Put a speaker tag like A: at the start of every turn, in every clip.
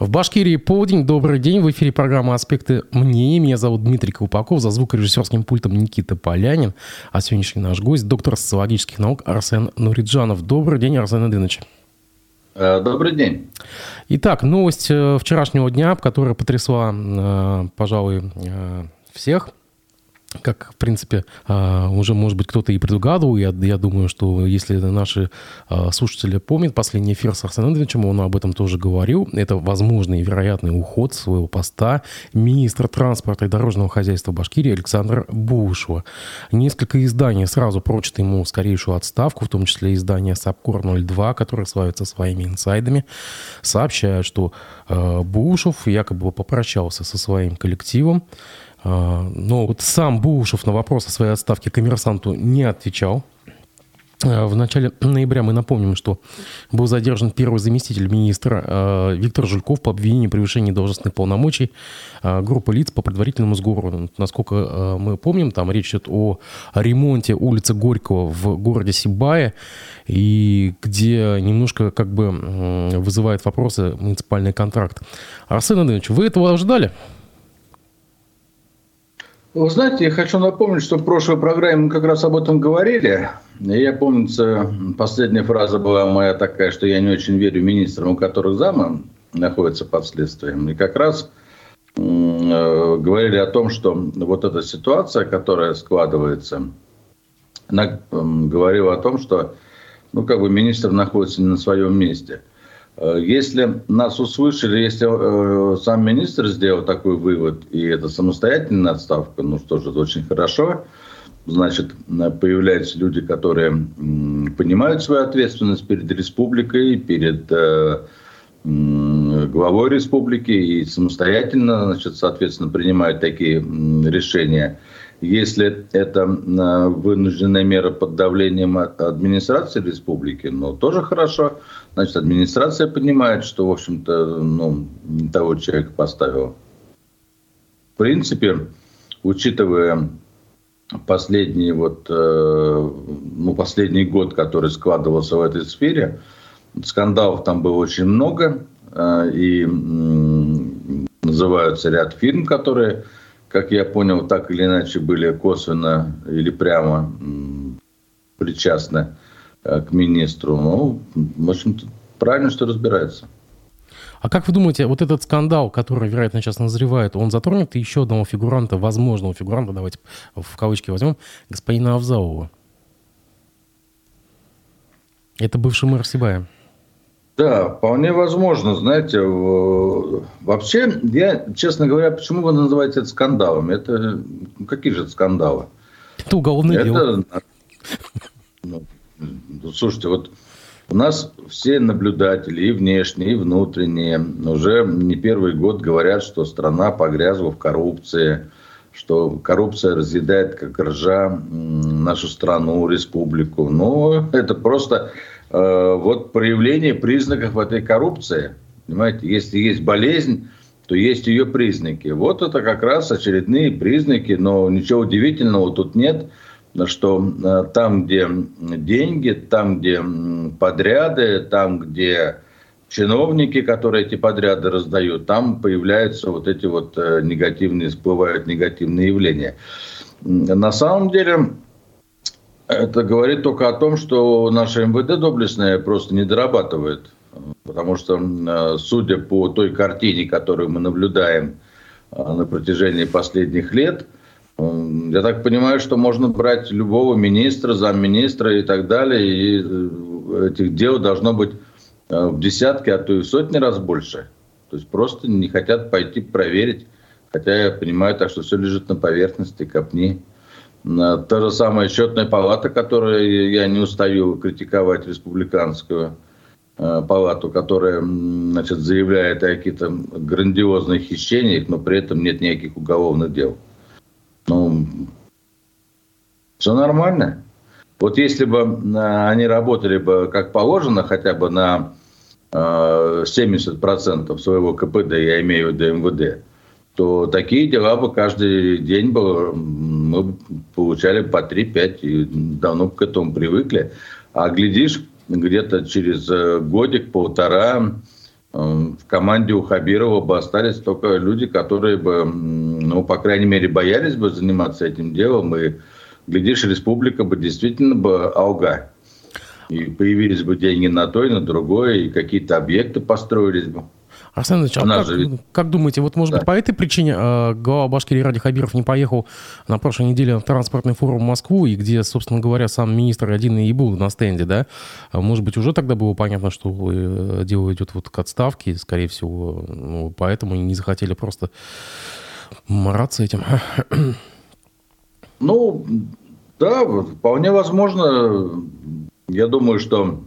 A: В Башкирии полдень. Добрый день. В эфире программа «Аспекты мнений». Меня зовут Дмитрий Колпаков. За звукорежиссерским пультом Никита Полянин. А сегодняшний наш гость – доктор социологических наук Арсен Нуриджанов. Добрый день, Арсен Эдынович.
B: Э, добрый день.
A: Итак, новость э, вчерашнего дня, которая потрясла, э, пожалуй, всех – как, в принципе, а, уже, может быть, кто-то и предугадывал. Я, я думаю, что если наши а, слушатели помнят последний эфир с Арсеном Андреевичем, он об этом тоже говорил. Это возможный и вероятный уход своего поста министра транспорта и дорожного хозяйства Башкирии Александра Бушева. Несколько изданий сразу прочат ему скорейшую отставку, в том числе издание САПКОР-02, которое славится своими инсайдами, сообщают, что а, Бушев якобы попрощался со своим коллективом, но вот сам Бушев на вопрос о своей отставке коммерсанту не отвечал. А, в начале ноября мы напомним, что был задержан первый заместитель министра а, Виктор Жульков по обвинению превышения должностных полномочий группы лиц по предварительному сговору. Насколько мы помним, там речь идет о ремонте улицы Горького в городе Сибае, и где немножко как бы вызывает вопросы муниципальный контракт. Арсен Андреевич, вы этого ожидали?
B: Вы знаете, я хочу напомнить, что в прошлой программе мы как раз об этом говорили. Я помню, последняя фраза была моя такая, что я не очень верю министрам, у которых замы находятся под следствием. И как раз э, говорили о том, что вот эта ситуация, которая складывается, она э, говорила о том, что ну, как бы министр находится не на своем месте – если нас услышали, если э, сам министр сделал такой вывод, и это самостоятельная отставка, ну что же, это очень хорошо. Значит, появляются люди, которые понимают свою ответственность перед республикой, перед э, главой республики и самостоятельно, значит, соответственно, принимают такие решения. Если это вынужденная мера под давлением администрации республики, ну, тоже хорошо. Значит, администрация понимает, что, в общем-то, ну, не того человека поставила. В принципе, учитывая последний, вот, э, ну, последний год, который складывался в этой сфере, скандалов там было очень много, э, и называются ряд фирм, которые, как я понял, так или иначе были косвенно или прямо причастны Э, к министру. Ну, в общем-то, правильно, что разбирается.
A: А как вы думаете, вот этот скандал, который, вероятно, сейчас назревает, он затронет еще одного фигуранта, возможного фигуранта, давайте в кавычки возьмем, господина Авзаова? Это бывший мэр Сибая.
B: Да, вполне возможно. Знаете, вообще, я, честно говоря, почему вы называете это скандалом? Это какие же это скандалы?
A: Это уголовное это, дело.
B: Ну, Слушайте, вот у нас все наблюдатели, и внешние, и внутренние, уже не первый год говорят, что страна погрязла в коррупции, что коррупция разъедает как ржа нашу страну, республику. Но это просто э, вот проявление признаков этой коррупции. Понимаете, если есть болезнь, то есть ее признаки. Вот это как раз очередные признаки, но ничего удивительного тут нет что э, там, где деньги, там, где подряды, там, где чиновники, которые эти подряды раздают, там появляются вот эти вот э, негативные, всплывают негативные явления. На самом деле, это говорит только о том, что наша МВД доблестная просто не дорабатывает. Потому что, э, судя по той картине, которую мы наблюдаем на протяжении последних лет – я так понимаю, что можно брать любого министра, замминистра и так далее, и э, этих дел должно быть э, в десятки, а то и в сотни раз больше. То есть просто не хотят пойти проверить, хотя я понимаю так, что все лежит на поверхности, копни. Та же самая счетная палата, которую я не устаю критиковать, республиканскую э, палату, которая значит, заявляет о каких-то грандиозных хищениях, но при этом нет никаких уголовных дел. Ну, все нормально. Вот если бы э, они работали бы как положено, хотя бы на 70% э, своего КПД, я имею в виду МВД, то такие дела бы каждый день бы мы получали по 3-5 и давно к этому привыкли. А глядишь, где-то через э, годик, полтора в команде у Хабирова бы остались только люди, которые бы, ну, по крайней мере, боялись бы заниматься этим делом, и, глядишь, республика бы действительно бы ауга. И появились бы деньги на то и на другое, и какие-то объекты построились бы.
A: Арсен Ильич, а как, же... как думаете, вот может да. быть по этой причине э, глава Башкирии Ради Хабиров не поехал на прошлой неделе на транспортный форум в Москву, и где, собственно говоря, сам министр один и был на стенде, да? А может быть, уже тогда было понятно, что э, дело идет вот к отставке, скорее всего, ну, поэтому не захотели просто мараться этим.
B: Ну, да, вполне возможно. Я думаю, что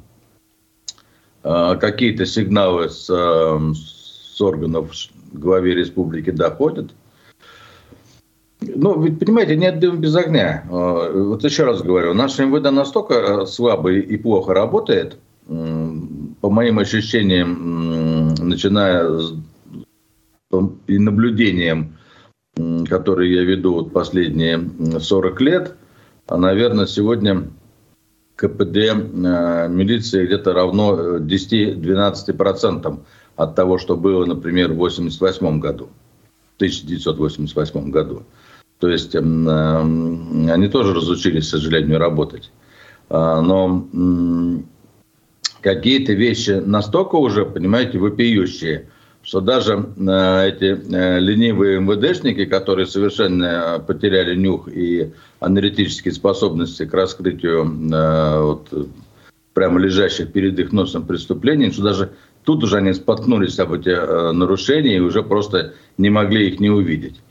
B: какие-то сигналы с, э, с органов главе республики доходят. Ну, ведь, понимаете, нет дыма без огня. Э, вот еще раз говорю, наш МВД настолько э, слабо и плохо работает, по моим ощущениям, начиная с и наблюдением, которые я веду вот последние 40 лет, а, наверное, сегодня КПД э, милиции где-то равно 10-12% от того, что было, например, в 1988 году, в 1988 году. То есть эм, э, они тоже разучились, к сожалению, работать. А, но какие-то вещи настолько уже, понимаете, вопиющие, что даже э, эти э, ленивые МВДшники, которые совершенно потеряли нюх и аналитические способности к раскрытию э, вот, прямо лежащих перед их носом преступлений, что даже тут уже они споткнулись об эти э, нарушения и уже просто не могли их не увидеть.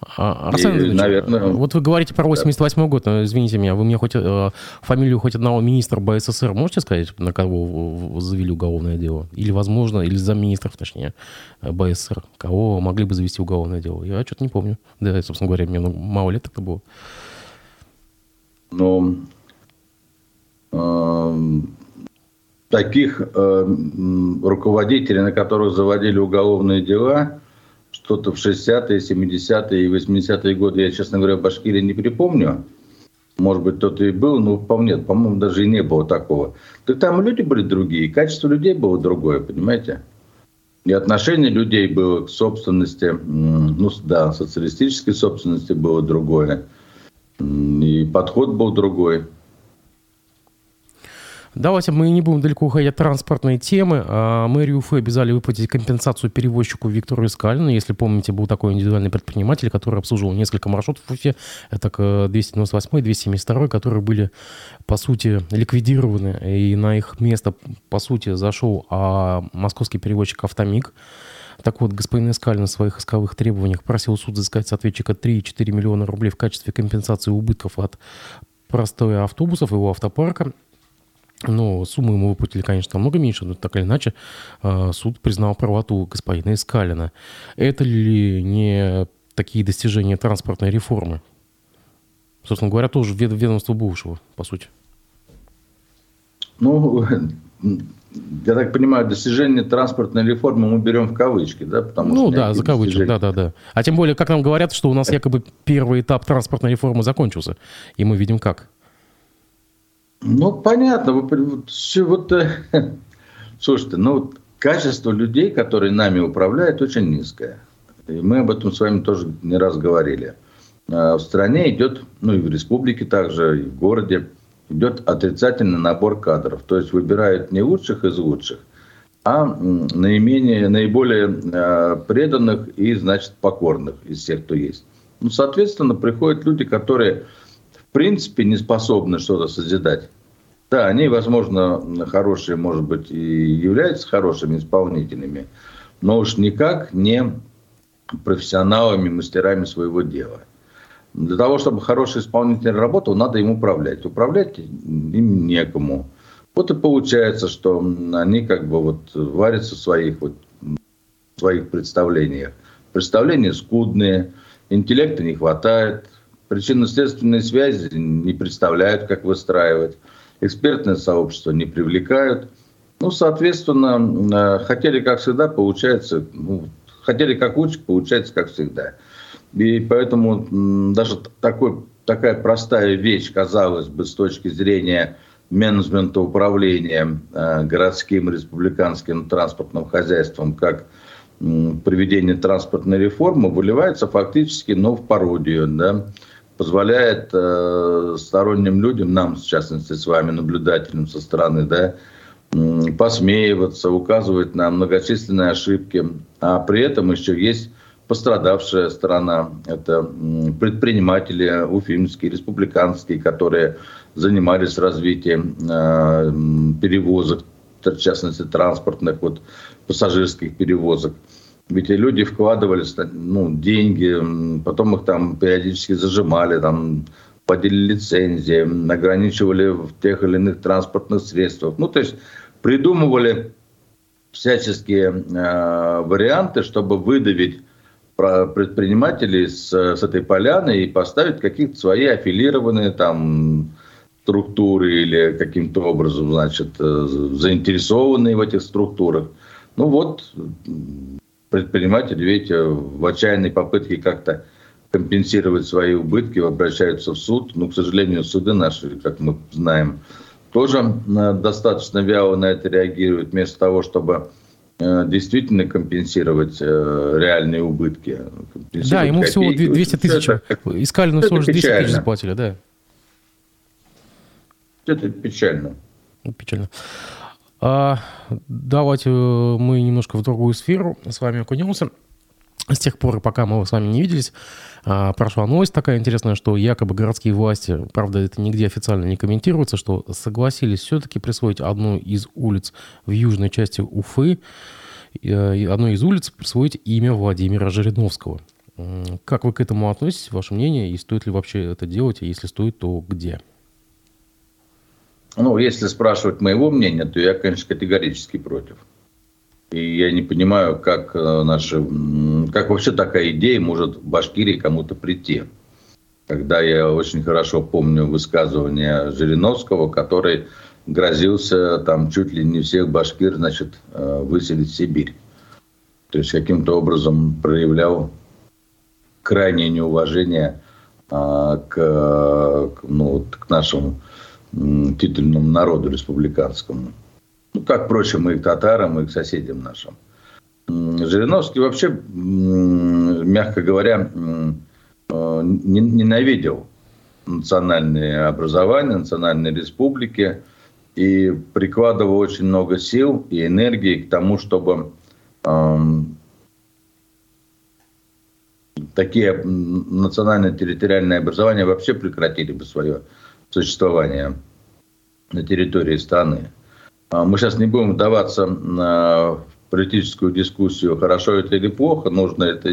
A: А, Арсен и, наверное, вот вы говорите про 88 да. год, извините меня, вы мне хоть э, фамилию хоть одного министра БССР можете сказать, на кого завели уголовное дело? Или, возможно, или замминистров, точнее, БССР, кого могли бы завести уголовное дело? Я что-то не помню. Да, собственно говоря, мне мало лет тогда было.
B: Ну, э, таких э, руководителей, на которых заводили уголовные дела, что-то в 60-е, 70-е и 80-е годы, я, честно говоря, в Башкирии не припомню. Может быть, кто-то и был, но по-моему, по-моему, даже и не было такого. Так там люди были другие, качество людей было другое, понимаете? И отношение людей было к собственности, ну да, социалистической собственности было другое. И подход был другой.
A: Давайте мы не будем далеко уходить от транспортной темы. А, мэрию Уфы обязали выплатить компенсацию перевозчику Виктору Искалину. Если помните, был такой индивидуальный предприниматель, который обслуживал несколько маршрутов в Уфе. Это 298 272 которые были, по сути, ликвидированы. И на их место, по сути, зашел а, московский перевозчик «Автомик». Так вот, господин Искалин в своих исковых требованиях просил суд взыскать с ответчика 3,4 миллиона рублей в качестве компенсации убытков от простоя автобусов, его автопарка. Но сумму ему выплатили, конечно, намного меньше, но так или иначе а, суд признал правоту господина Искалина. Это ли не такие достижения транспортной реформы? Собственно говоря, тоже ведомство бывшего, по сути.
B: Ну, я так понимаю, достижение транспортной реформы мы берем в кавычки, да?
A: Потому ну да, за кавычки, да, да, да. А тем более, как нам говорят, что у нас якобы первый этап транспортной реформы закончился, и мы видим как.
B: Ну, понятно. Все, вот, э, слушайте, ну, вот, качество людей, которые нами управляют, очень низкое. И мы об этом с вами тоже не раз говорили. А в стране идет, ну и в республике также, и в городе, идет отрицательный набор кадров. То есть выбирают не лучших из лучших, а наименее, наиболее э, преданных и, значит, покорных из всех, кто есть. Ну, соответственно, приходят люди, которые в принципе не способны что-то созидать. Да, они, возможно, хорошие, может быть, и являются хорошими исполнителями, но уж никак не профессионалами, мастерами своего дела. Для того, чтобы хороший исполнитель работал, надо им управлять. Управлять им некому. Вот и получается, что они как бы вот варятся в своих, вот, в своих представлениях. Представления скудные, интеллекта не хватает, Причинно-следственные связи не представляют, как выстраивать. Экспертное сообщество не привлекают. Ну, соответственно, э, хотели как всегда, получается, ну, хотели как лучше, получается как всегда. И поэтому даже такой, такая простая вещь, казалось бы, с точки зрения менеджмента управления э, городским республиканским транспортным хозяйством как проведение транспортной реформы выливается фактически ну, в пародию, да, позволяет э, сторонним людям, нам, в частности, с вами, наблюдателям со стороны, да, посмеиваться, указывать на многочисленные ошибки, а при этом еще есть пострадавшая сторона. Это предприниматели уфимские, республиканские, которые занимались развитием э, перевозок, в частности транспортных, вот, пассажирских перевозок. Ведь люди вкладывали ну, деньги, потом их там периодически зажимали, там, подели лицензии, ограничивали в тех или иных транспортных средствах. Ну, то есть придумывали всяческие э, варианты, чтобы выдавить предпринимателей с, с этой поляны и поставить какие-то свои аффилированные там структуры или каким-то образом, значит, э, заинтересованные в этих структурах. Ну вот, предприниматели, видите, в отчаянной попытке как-то компенсировать свои убытки обращаются в суд. Но, к сожалению, суды наши, как мы знаем, тоже э, достаточно вяло на это реагируют, вместо того, чтобы э, действительно компенсировать э, реальные убытки.
A: Да, ему копейки. всего 200 тысяч искали, но всего лишь 200 тысяч заплатили, да.
B: Это печально.
A: Печально. А, давайте мы немножко в другую сферу с вами окунемся. С тех пор, пока мы с вами не виделись, а, прошла новость такая интересная, что якобы городские власти, правда, это нигде официально не комментируется, что согласились все-таки присвоить одну из улиц в южной части Уфы, э, одной из улиц присвоить имя Владимира Жириновского. Как вы к этому относитесь, ваше мнение, и стоит ли вообще это делать, а если стоит, то где?
B: Ну, если спрашивать моего мнения, то я, конечно, категорически против. И я не понимаю, как, э, наши, как вообще такая идея может в Башкирии кому-то прийти. Когда я очень хорошо помню высказывание Жириновского, который грозился там чуть ли не всех башкир, значит, э, выселить в Сибирь. То есть каким-то образом проявлял крайнее неуважение а, к, ну, к нашему титульному народу республиканскому. Ну, как, впрочем, и к татарам, и к соседям нашим. Жириновский вообще, мягко говоря, э, ненавидел национальные образования, национальные республики и прикладывал очень много сил и энергии к тому, чтобы эм, такие национальные территориальные образования вообще прекратили бы свое существования на территории страны. А мы сейчас не будем вдаваться в политическую дискуссию, хорошо это или плохо, нужно это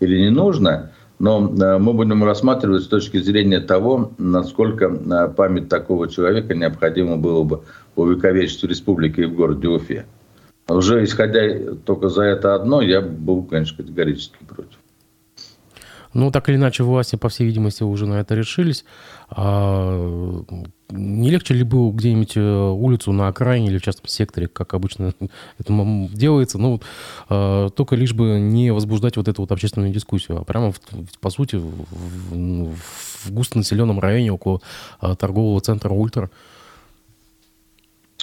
B: или не нужно, но а, мы будем рассматривать с точки зрения того, насколько а, память такого человека необходимо было бы увековечить в республике и в городе Уфе. Уже исходя только за это одно, я был, конечно, категорически против.
A: Ну, так или иначе, власти, по всей видимости, уже на это решились. А не легче ли было где-нибудь э, улицу на окраине или в частном секторе, как обычно это делается, ну, а, только лишь бы не возбуждать вот эту вот общественную дискуссию, а прямо, в, по сути, в, в густонаселенном районе около а, торгового центра «Ультра».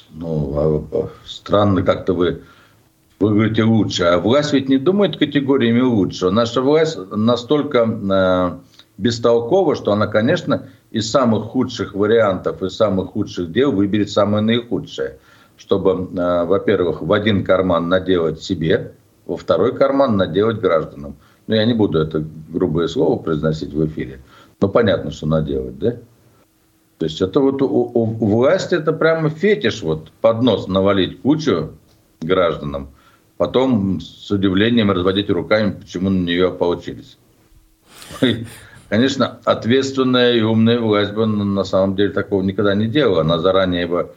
B: Ну, а, странно как-то вы вы говорите лучше. А власть ведь не думает категориями лучше. Наша власть настолько э, бестолкова, что она, конечно, из самых худших вариантов, из самых худших дел выберет самое наихудшее. Чтобы, э, во-первых, в один карман наделать себе, во второй карман наделать гражданам. Ну, я не буду это грубое слово произносить в эфире. Но понятно, что наделать, да? То есть это вот у, у, у власти это прямо фетиш, вот под нос навалить кучу гражданам – потом с удивлением разводить руками, почему на нее получились. Конечно, ответственная и умная власть бы на самом деле такого никогда не делала. Она заранее бы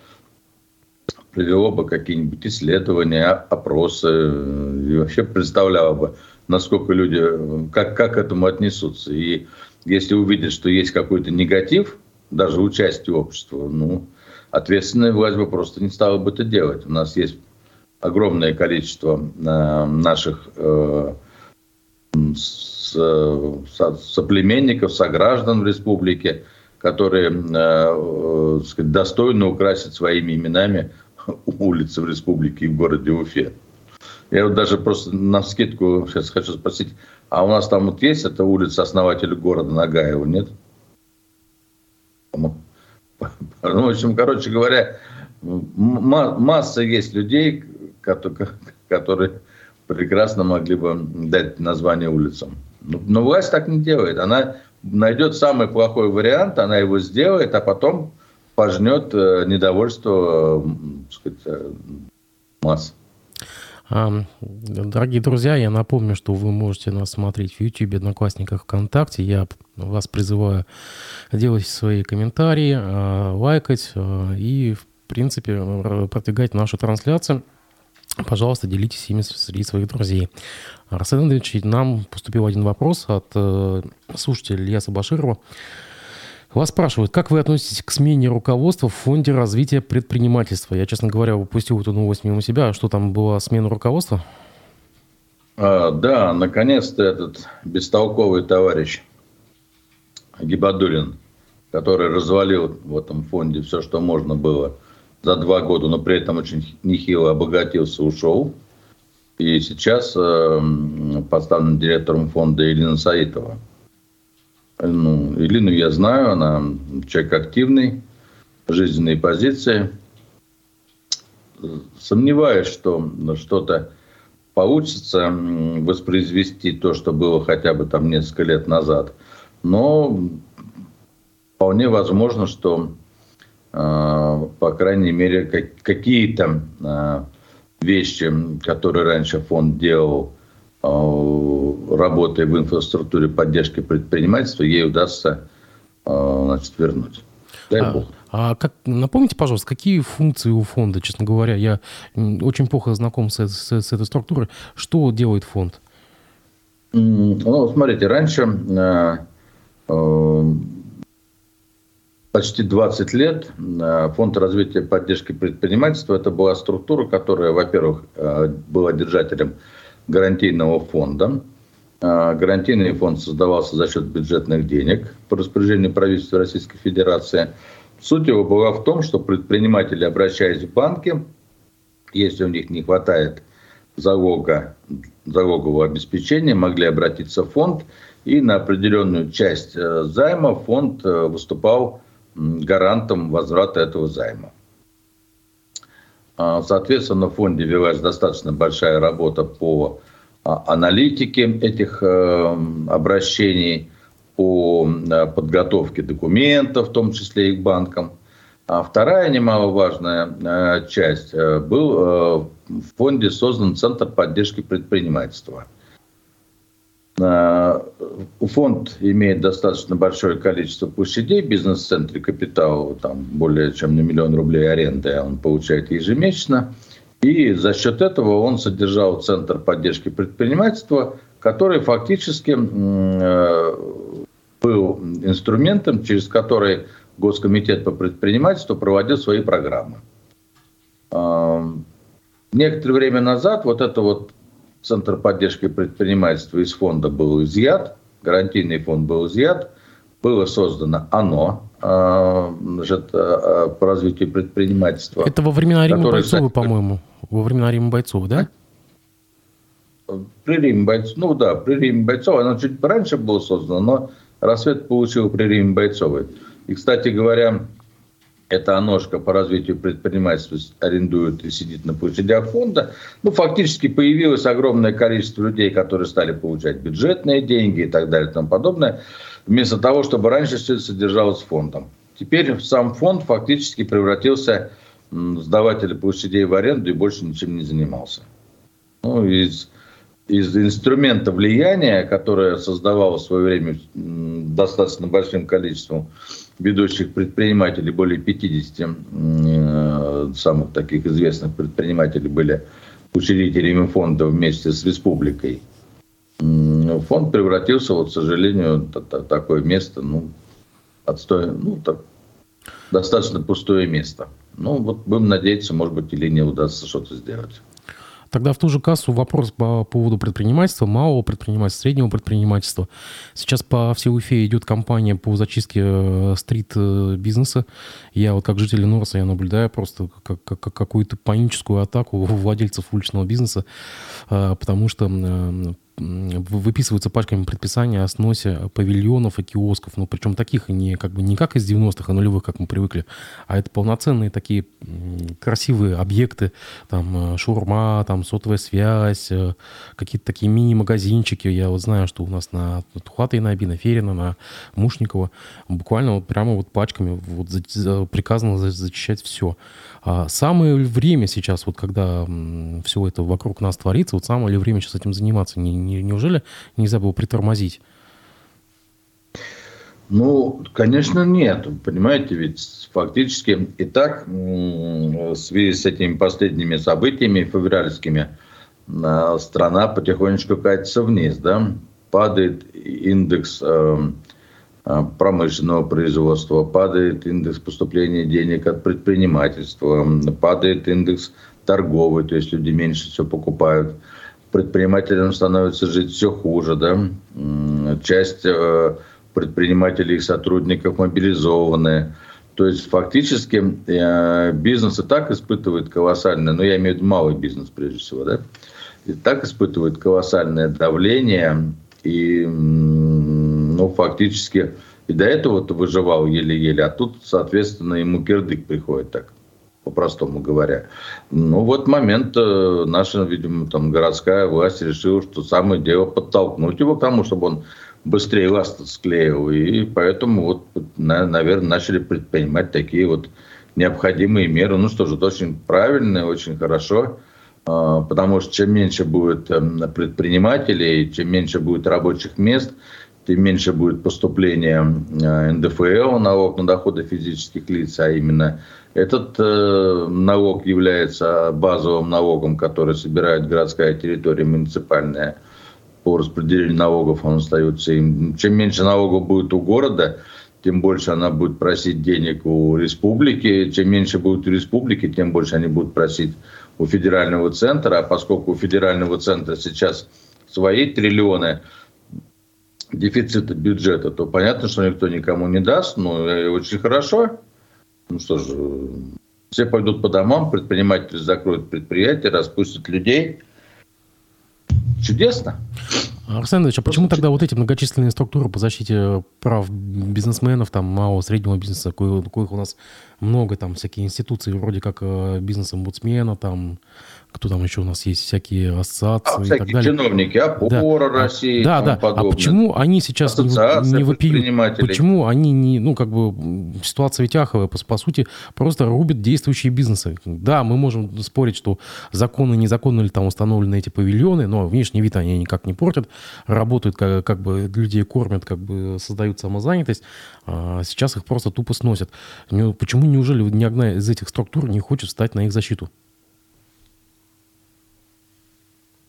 B: привела бы какие-нибудь исследования, опросы и вообще представляла бы, насколько люди, как, как к этому отнесутся. И если увидят, что есть какой-то негатив, даже участие общества, ну, ответственная власть бы просто не стала бы это делать. У нас есть огромное количество э, наших э, соплеменников, сограждан в республике, которые э, сказать, достойно украсить своими именами улицы в республике и в городе Уфе. Я вот даже просто на скидку сейчас хочу спросить, а у нас там вот есть эта улица основателя города Нагаева, нет? Ну, в общем, короче говоря, масса есть людей, которые прекрасно могли бы дать название улицам. Но власть так не делает. Она найдет самый плохой вариант, она его сделает, а потом пожнет э, недовольство э, сказать, э, масс.
A: Дорогие друзья, я напомню, что вы можете нас смотреть в YouTube, Одноклассниках, ВКонтакте. Я вас призываю делать свои комментарии, лайкать и, в принципе, продвигать нашу трансляцию. Пожалуйста, делитесь ими среди своих друзей. Арсен Андреевич, нам поступил один вопрос от слушателя Ильяса Баширова. Вас спрашивают, как вы относитесь к смене руководства в Фонде развития предпринимательства? Я, честно говоря, упустил эту новость мимо себя. Что там была смена руководства?
B: А, да, наконец-то этот бестолковый товарищ Гибадулин, который развалил в этом фонде все, что можно было за два года, но при этом очень нехило обогатился, ушел. И сейчас э, поставлен директором фонда Елена Саитова. Ну, Илину я знаю, она человек активный, жизненные позиции. Сомневаюсь, что что-то получится воспроизвести то, что было хотя бы там несколько лет назад. Но вполне возможно, что, по крайней мере, какие-то э, вещи, которые раньше фонд делал, Э, работая в инфраструктуре поддержки предпринимательства, ей удастся значит, вернуть.
A: Дай а, Бог. А как, напомните, пожалуйста, какие функции у фонда, честно говоря? Я очень плохо знаком с, с, с этой структурой. Что делает фонд?
B: Ну, смотрите, раньше э, э, почти 20 лет э, Фонд развития поддержки предпринимательства это была структура, которая, во-первых, э, была держателем гарантийного фонда. А, гарантийный фонд создавался за счет бюджетных денег по распоряжению правительства Российской Федерации. Суть его была в том, что предприниматели, обращаясь в банки, если у них не хватает залога, залогового обеспечения, могли обратиться в фонд, и на определенную часть э, займа фонд э, выступал гарантом возврата этого займа. А, соответственно, в фонде велась достаточно большая работа по а, аналитике этих э, обращений, по э, подготовке документов, в том числе и к банкам. А вторая немаловажная э, часть был в фонде создан Центр поддержки предпринимательства – Фонд имеет достаточно большое количество площадей, бизнес-центре капитала, там более чем на миллион рублей аренды он получает ежемесячно. И за счет этого он содержал Центр поддержки предпринимательства, который фактически э, был инструментом, через который Госкомитет по предпринимательству проводил свои программы. Некоторое время назад вот это вот Центр поддержки предпринимательства из фонда был изъят, гарантийный фонд был изъят, было создано ОНО а, значит, а, а, по развитию предпринимательства.
A: Это во времена Рима Бойцова, по-моему. Во времена Рима Бойцова, да?
B: При Риме Бойцова, ну да, при Риме Бойцова, оно чуть раньше было создано, но рассвет получил при Риме Бойцовой. И, кстати говоря, эта ножка по развитию предпринимательства арендует и сидит на площадях фонда, ну, фактически появилось огромное количество людей, которые стали получать бюджетные деньги и так далее и тому подобное, вместо того, чтобы раньше все это содержалось фондом. Теперь сам фонд фактически превратился в сдавателя площадей в аренду и больше ничем не занимался. Ну, из, из инструмента влияния, которое создавало в свое время достаточно большим количеством ведущих предпринимателей, более 50 э, самых таких известных предпринимателей были учредителями фонда вместе с республикой. Фонд превратился, вот, к сожалению, в такое место, ну, отстой, ну, так, достаточно пустое место. Ну, вот будем надеяться, может быть, или не удастся что-то сделать.
A: Тогда в ту же кассу вопрос по поводу предпринимательства, малого предпринимательства, среднего предпринимательства. Сейчас по всей Уфе идет кампания по зачистке э, стрит-бизнеса. Я вот как житель Норса, я наблюдаю просто как, как, какую-то паническую атаку владельцев уличного бизнеса, э, потому что выписываются пачками предписания о сносе павильонов и киосков, ну, причем таких не как бы не как из 90-х, а нулевых, как мы привыкли, а это полноценные такие красивые объекты, там, э, шурма, там, сотовая связь, э, какие-то такие мини-магазинчики. Я вот знаю, что у нас на Тухата и на Аби, на Ферина, на Мушникова буквально вот прямо вот пачками вот приказано зачищать все. А самое время сейчас, вот когда все это вокруг нас творится, вот самое ли время сейчас этим заниматься? Не, не, неужели нельзя было притормозить?
B: Ну, конечно, нет. Понимаете, ведь фактически и так в связи с этими последними событиями февральскими а, страна потихонечку катится вниз, да, падает индекс э, а, промышленного производства, падает индекс поступления денег от предпринимательства, падает индекс торговый, то есть люди меньше все покупают. Предпринимателям становится жить все хуже, да. Часть э, предпринимателей и сотрудников мобилизованы. То есть фактически э, бизнес и так испытывает колоссальное, ну я имею в виду малый бизнес прежде всего, да, и так испытывает колоссальное давление и ну, фактически и до этого-то выживал еле-еле, а тут, соответственно, ему кирдык приходит так, по-простому говоря. Ну, вот момент э, наша, видимо, там городская власть решила, что самое дело подтолкнуть его к тому, чтобы он быстрее ласт склеил. И поэтому вот, наверное, начали предпринимать такие вот необходимые меры. Ну что же, это очень правильно, очень хорошо. А, потому что чем меньше будет эм, предпринимателей, чем меньше будет рабочих мест – тем меньше будет поступления э, НДФЛ, налог на доходы физических лиц, а именно этот э, налог является базовым налогом, который собирает городская территория муниципальная по распределению налогов, он остается им. Чем меньше налогов будет у города, тем больше она будет просить денег у республики. Чем меньше будет у республики, тем больше они будут просить у федерального центра. А поскольку у федерального центра сейчас свои триллионы, дефицита бюджета, то понятно, что никто никому не даст, и очень хорошо. Ну что же, все пойдут по домам, предприниматели закроют предприятия, распустят людей. Чудесно.
A: Арсен Ильич, а почему тогда вот эти многочисленные структуры по защите прав бизнесменов, там, малого, среднего бизнеса, коих у нас много, там, всякие институции, вроде как э, бизнес-омбудсмена, там, кто там еще у нас есть, всякие ассоциации а, и так далее.
B: чиновники, опора да. России
A: Да, да. А почему они сейчас не, не вопиют? Почему они не, ну, как бы, ситуация ведь аховая, по, по сути, просто рубят действующие бизнесы. Да, мы можем спорить, что законы, незаконно ли там установлены эти павильоны, но внешний вид они никак не портят, работают, как, как бы людей кормят, как бы создают самозанятость, а сейчас их просто тупо сносят. Почему, неужели ни одна из этих структур не хочет встать на их защиту?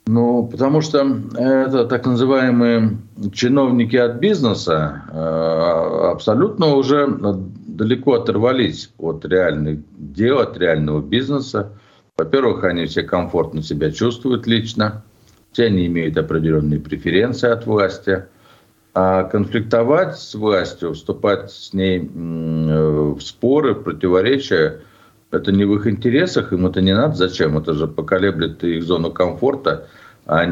B: Ну, потому что это так называемые чиновники от бизнеса э, абсолютно уже далеко оторвались от реальных дел, от реального бизнеса. Во-первых, они все комфортно себя чувствуют лично, все они имеют определенные преференции от власти. А конфликтовать с властью, вступать с ней э, в споры, в противоречия, это не в их интересах, им это не надо. Зачем? Это же поколеблет их зону комфорта. А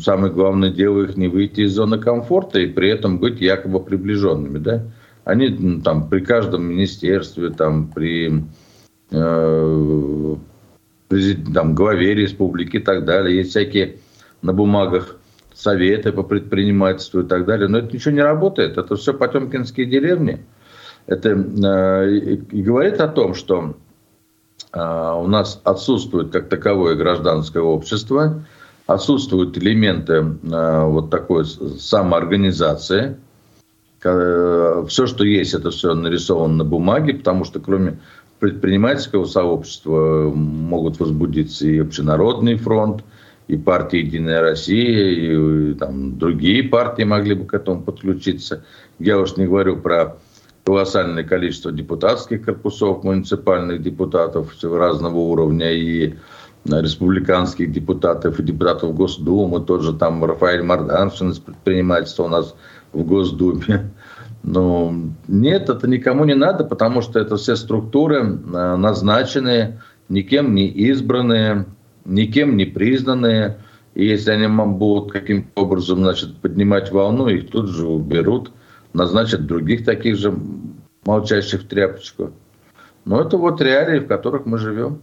B: самое главное дело их не выйти из зоны комфорта и при этом быть якобы приближенными. Да? Они там при каждом министерстве, там, при э, там, главе республики и так далее, есть всякие на бумагах советы по предпринимательству и так далее. Но это ничего не работает. Это все потемкинские деревни. Это э, и говорит о том, что э, у нас отсутствует как таковое гражданское общество, отсутствуют элементы э, вот такой самоорганизации. Э, все, что есть, это все нарисовано на бумаге, потому что кроме предпринимательского сообщества могут возбудиться и общенародный фронт, и партия «Единая Россия», и, там, другие партии могли бы к этому подключиться. Я уж не говорю про колоссальное количество депутатских корпусов, муниципальных депутатов разного уровня и республиканских депутатов и депутатов Госдумы, тот же там Рафаэль Марданшин из предпринимательства у нас в Госдуме. Но нет, это никому не надо, потому что это все структуры назначенные, никем не избранные, никем не признанные. И если они будут каким-то образом значит, поднимать волну, их тут же уберут, назначат других таких же молчащих тряпочку. Но это вот реалии, в которых мы живем.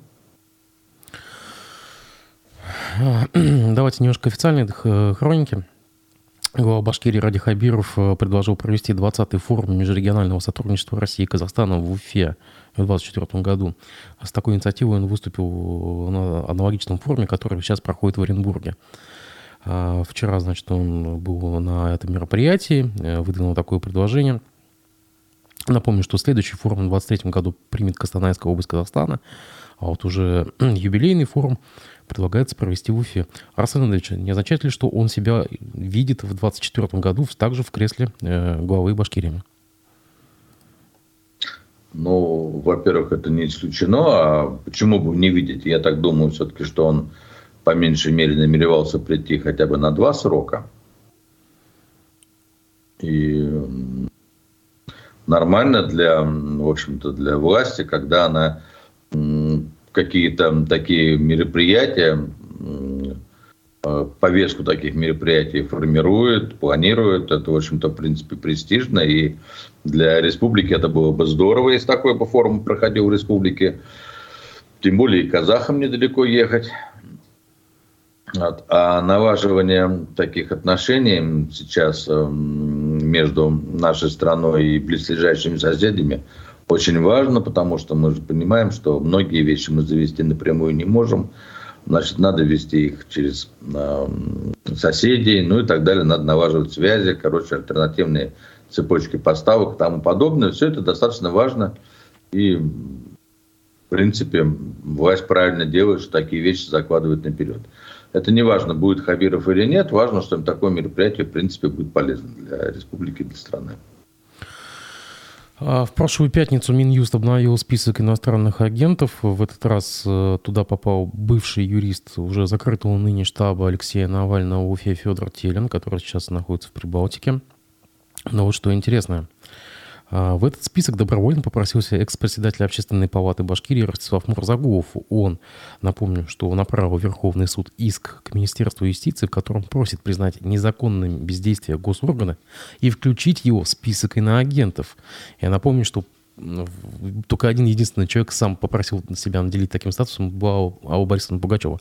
A: Давайте немножко официальной э, хроники. Глава Башкирии Ради Хабиров э, предложил провести 20-й форум межрегионального сотрудничества России и Казахстана в Уфе в 2024 году. С такой инициативой он выступил на аналогичном форуме, который сейчас проходит в Оренбурге. А, вчера, значит, он был на этом мероприятии, э, выдвинул такое предложение. Напомню, что следующий форум в 2023 году примет Костанайская область Казахстана, а вот уже юбилейный форум предлагается провести в Уфе. Арсен Андреевич, не означает ли, что он себя видит в 2024 году также в кресле э, главы Башкирии?
B: Ну, во-первых, это не исключено, а почему бы не видеть? Я так думаю все-таки, что он по меньшей мере намеревался прийти хотя бы на два срока. И нормально для, в общем-то, для власти, когда она какие-то такие мероприятия, э, повестку таких мероприятий формирует, планирует. Это, в общем-то, в принципе, престижно. И для республики это было бы здорово, если такой бы форум проходил в республике. Тем более и казахам недалеко ехать. А налаживание таких отношений сейчас э, между нашей страной и близлежащими соседями – очень важно, потому что мы же понимаем, что многие вещи мы завести напрямую не можем. Значит, надо вести их через э, соседей, ну и так далее. Надо налаживать связи, короче, альтернативные цепочки поставок и тому подобное. Все это достаточно важно. И, в принципе, власть правильно делает, что такие вещи закладывает наперед. Это не важно, будет Хабиров или нет, важно, что такое мероприятие, в принципе, будет полезно для республики, для страны.
A: А, в прошлую пятницу Минюст обновил список иностранных агентов. В этот раз э, туда попал бывший юрист уже закрытого ныне штаба Алексея Навального Уфе Федор Телин, который сейчас находится в Прибалтике. Но вот что интересно. А, в этот список добровольно попросился экс-председатель Общественной палаты Башкирии Ростислав Мурзагулов. Он, напомню, что направил Верховный суд иск к Министерству юстиции, в котором просит признать незаконным бездействие госоргана и включить его в список иноагентов. Я напомню, что только один единственный человек сам попросил себя наделить таким статусом, была Алла Борисовна Пугачева.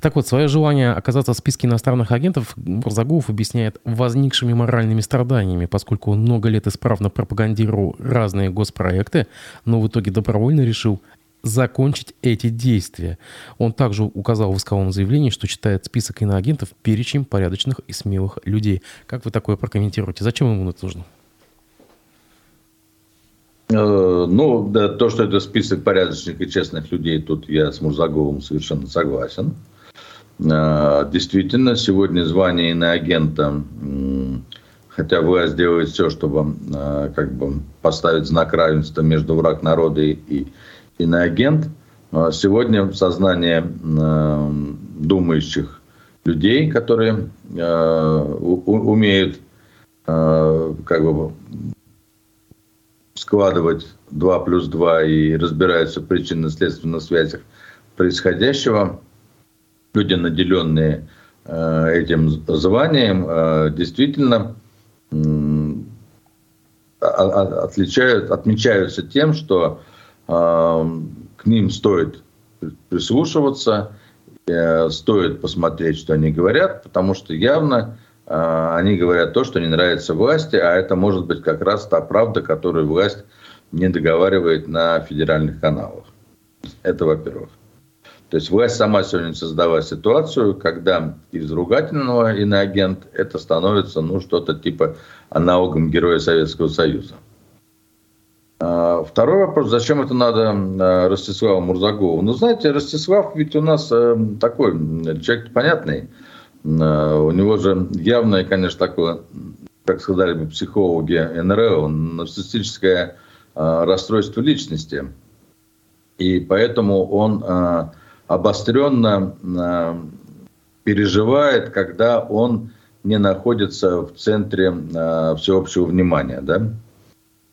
A: Так вот, свое желание оказаться в списке иностранных агентов Барзагулов объясняет возникшими моральными страданиями, поскольку он много лет исправно пропагандировал разные госпроекты, но в итоге добровольно решил закончить эти действия. Он также указал в исковом заявлении, что читает список иноагентов перечень порядочных и смелых людей. Как вы такое прокомментируете? Зачем ему это нужно?
B: Э, ну, да, то, что это список порядочных и честных людей, тут я с Мурзаговым совершенно согласен. Э, действительно, сегодня звание иноагента, хотя власть делает все, чтобы э, как бы поставить знак равенства между враг народа и иноагент, сегодня сознание думающих людей, которые умеют как бы складывать 2 плюс 2 и разбираются в причинно-следственных связях происходящего, люди, наделенные э, этим званием, э, действительно отличают, отмечаются тем, что э, к ним стоит прислушиваться, стоит посмотреть, что они говорят, потому что явно они говорят то, что не нравится власти, а это может быть как раз та правда, которую власть не договаривает на федеральных каналах. Это во-первых. То есть власть сама сегодня создала ситуацию, когда из ругательного иноагент это становится ну, что-то типа аналогом героя Советского Союза. А, второй вопрос, зачем это надо а, Ростиславу Мурзагову? Ну, знаете, Ростислав ведь у нас э, такой человек понятный. А, у него же явное, конечно, такое, как сказали бы психологи НРО, нарциссическое расстройство личности. И поэтому он обостренно э, переживает, когда он не находится в центре э, всеобщего внимания. Да?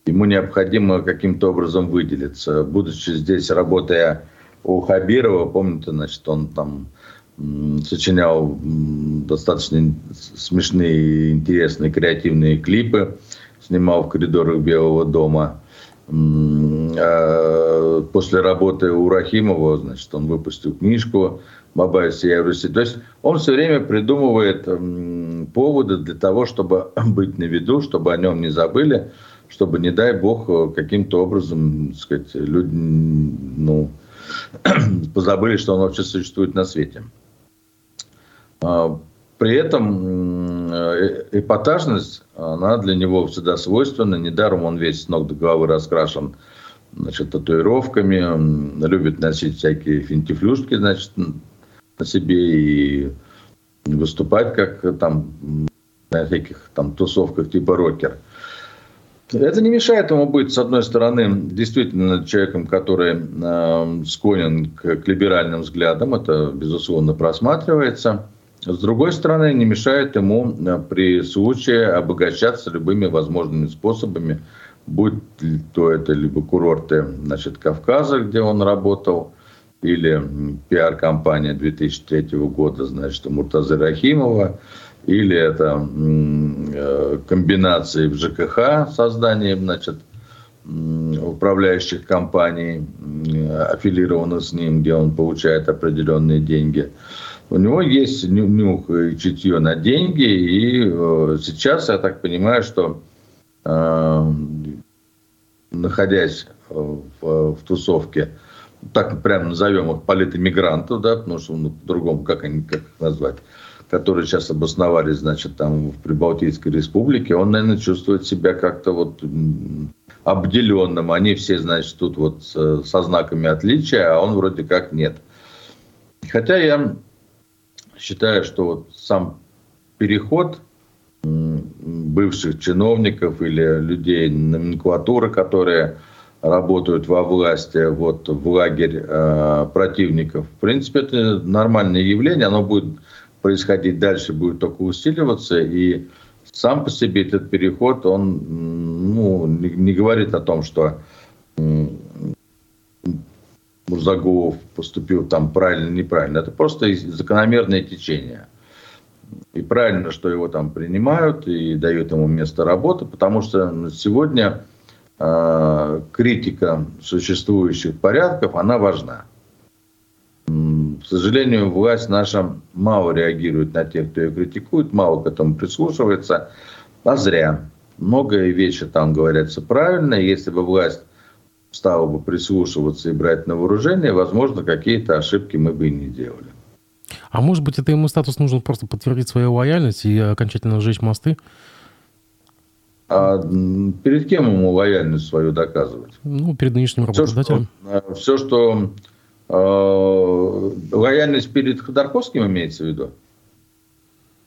B: Ему необходимо каким-то образом выделиться. Будучи здесь, работая у Хабирова, помните, значит, он там сочинял достаточно смешные, интересные, креативные клипы, снимал в коридорах Белого дома. А после работы у Рахимова, значит, он выпустил книжку «Бабай Сия Руси». То есть он все время придумывает поводы для того, чтобы быть на виду, чтобы о нем не забыли, чтобы, не дай бог, каким-то образом, так сказать, люди ну, позабыли, что он вообще существует на свете. При этом э, эпатажность, она для него всегда свойственна. Недаром он весь с ног до головы раскрашен значит, татуировками, любит носить всякие финтифлюшки значит, на себе и выступать как там на всяких там тусовках типа рокер. Это не мешает ему быть, с одной стороны, действительно человеком, который э, склонен к, к либеральным взглядам, это, безусловно, просматривается. С другой стороны, не мешает ему э, при случае обогащаться любыми возможными способами, будь то это либо курорты значит, Кавказа, где он работал, или пиар-компания 2003 года, значит, Муртазы Рахимова, или это э, комбинации в ЖКХ, создание, значит, управляющих компаний, аффилированных с ним, где он получает определенные деньги – у него есть нюх и чутье на деньги, и э, сейчас я так понимаю, что э, находясь в, в тусовке, так прямо назовем их политэмигрантов, да, потому что ну, по-другому как они как их назвать, которые сейчас обосновались, значит, там в Прибалтийской республике, он, наверное, чувствует себя как-то вот обделенным. Они все, значит, тут вот со знаками отличия, а он вроде как нет. Хотя я считаю, что вот сам переход бывших чиновников или людей номенклатуры, которые работают во власти, вот в лагерь э, противников. В принципе, это нормальное явление, оно будет происходить дальше, будет только усиливаться, и сам по себе этот переход, он ну, не, не говорит о том, что Мурзагулов поступил там правильно, неправильно. Это просто закономерное течение. И правильно, что его там принимают и дают ему место работы, потому что сегодня э, критика существующих порядков, она важна. К сожалению, власть наша мало реагирует на тех, кто ее критикует, мало к этому прислушивается, а зря. Многие вещи там говорятся правильно. Если бы власть стало бы прислушиваться и брать на вооружение, возможно, какие-то ошибки мы бы и не делали.
A: А может быть, это ему статус нужно просто подтвердить свою лояльность и окончательно сжечь мосты?
B: А перед кем ему лояльность свою доказывать?
A: Ну, перед нынешним работодателем.
B: Все, что, все, что э, лояльность перед Ходорковским имеется в виду?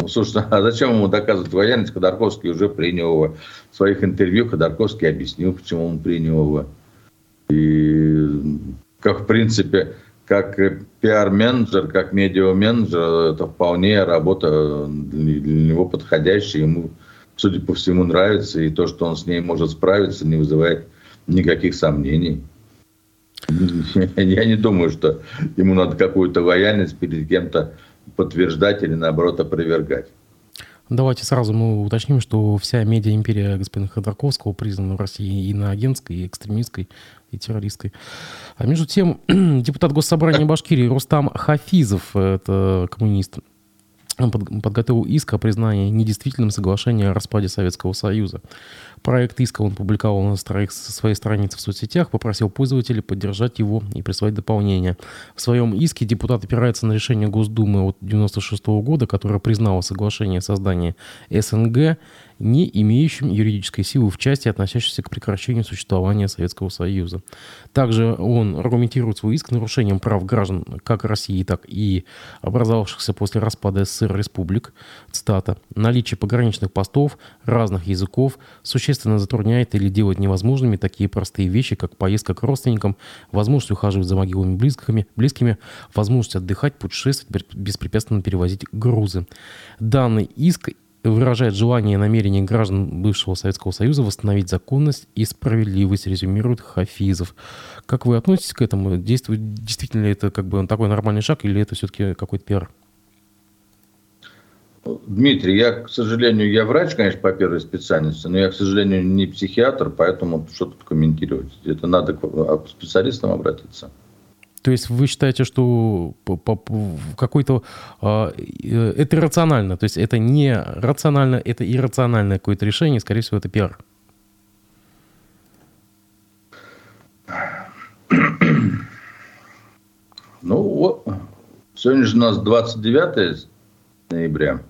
B: Слушай, а зачем ему доказывать лояльность? Ходорковский уже принял его. В своих интервью Ходорковский объяснил, почему он принял его. И как, в принципе, как пиар-менеджер, как медиа-менеджер, это вполне работа для него подходящая. Ему, судя по всему, нравится. И то, что он с ней может справиться, не вызывает никаких сомнений. Я не думаю, что ему надо какую-то лояльность перед кем-то подтверждать или, наоборот, опровергать.
A: Давайте сразу мы уточним, что вся медиа-империя господина Ходорковского признана в России иноагентской, и экстремистской, и террористской. А между тем, депутат Госсобрания Башкирии Рустам Хафизов, это коммунист, он подготовил иск о признании недействительным соглашения о распаде Советского Союза. Проект иска он публиковал на своей странице в соцсетях, попросил пользователей поддержать его и прислать дополнение. В своем иске депутат опирается на решение Госдумы от 1996 года, которое признало соглашение о создании СНГ не имеющим юридической силы в части, относящейся к прекращению существования Советского Союза. Также он аргументирует свой иск нарушением прав граждан как России, так и образовавшихся после распада СССР республик. Цитата. «Наличие пограничных постов разных языков существенно затрудняет или делает невозможными такие простые вещи, как поездка к родственникам, возможность ухаживать за могилами близкими, близкими возможность отдыхать, путешествовать, беспрепятственно перевозить грузы. Данный иск выражает желание и намерение граждан бывшего Советского Союза восстановить законность и справедливость, резюмирует Хафизов. Как вы относитесь к этому? Действует, действительно ли это как бы такой нормальный шаг или это все-таки какой-то пиар?
B: Дмитрий, я, к сожалению, я врач, конечно, по первой специальности, но я, к сожалению, не психиатр, поэтому что тут комментировать? Это надо к специалистам обратиться.
A: То есть вы считаете, что какой-то э, это иррационально, то есть это не рационально, это иррациональное какое-то решение, скорее всего, это пиар.
B: Ну, вот, сегодня же у нас 29 ноября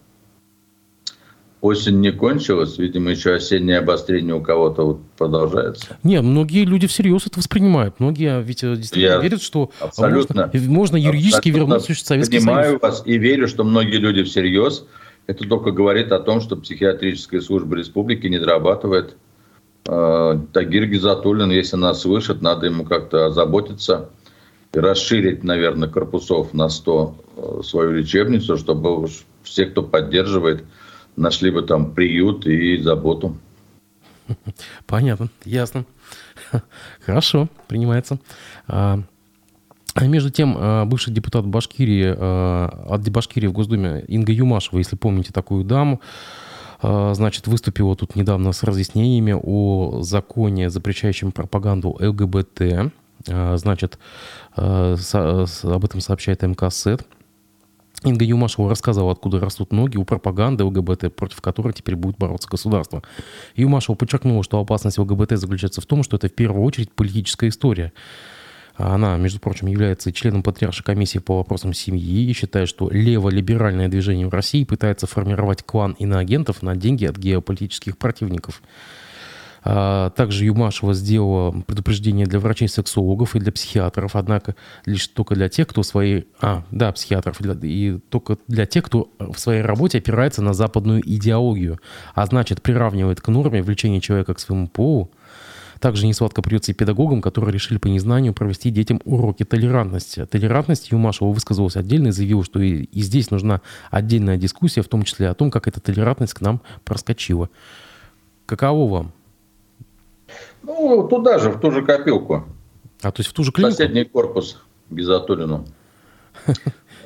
B: осень не кончилась, видимо, еще осеннее обострение у кого-то вот продолжается.
A: Не, многие люди всерьез это воспринимают. Многие ведь э, действительно Я верят, что абсолютно, можно, можно юридически вернуть Советский
B: понимаю Союз. вас и верю, что многие люди всерьез. Это только говорит о том, что психиатрическая служба республики не дорабатывает. Э, Тагир Гизатуллин, если нас слышит, надо ему как-то озаботиться и расширить, наверное, корпусов на 100 э, свою лечебницу, чтобы все, кто поддерживает нашли бы там приют и заботу.
A: Понятно, ясно. Хорошо, принимается. А, а между тем, а, бывший депутат Башкирии, от Башкирии в Госдуме Инга Юмашева, если помните такую даму, значит, выступила тут недавно с разъяснениями о законе, запрещающем пропаганду ЛГБТ. Значит, об этом сообщает МКСЭД. Инга Юмашева рассказала, откуда растут ноги у пропаганды ЛГБТ, против которой теперь будет бороться государство. Юмашева подчеркнула, что опасность ЛГБТ заключается в том, что это в первую очередь политическая история. Она, между прочим, является членом патриаршей комиссии по вопросам семьи и считает, что леволиберальное движение в России пытается формировать клан иноагентов на деньги от геополитических противников. А, также Юмашева сделала предупреждение для врачей-сексологов и для психиатров, однако лишь только для тех, кто свои... А, да, психиатров. И только для тех, кто в своей работе опирается на западную идеологию, а значит приравнивает к норме влечение человека к своему полу, также несладко придется и педагогам, которые решили по незнанию провести детям уроки толерантности. Толерантность Юмашева высказалась отдельно и заявила, что и, и здесь нужна отдельная дискуссия, в том числе о том, как эта толерантность к нам проскочила. Каково вам?
B: Ну, туда же, в ту же копилку.
A: А, то есть в ту же клинику?
B: Соседний корпус Гизатуллину.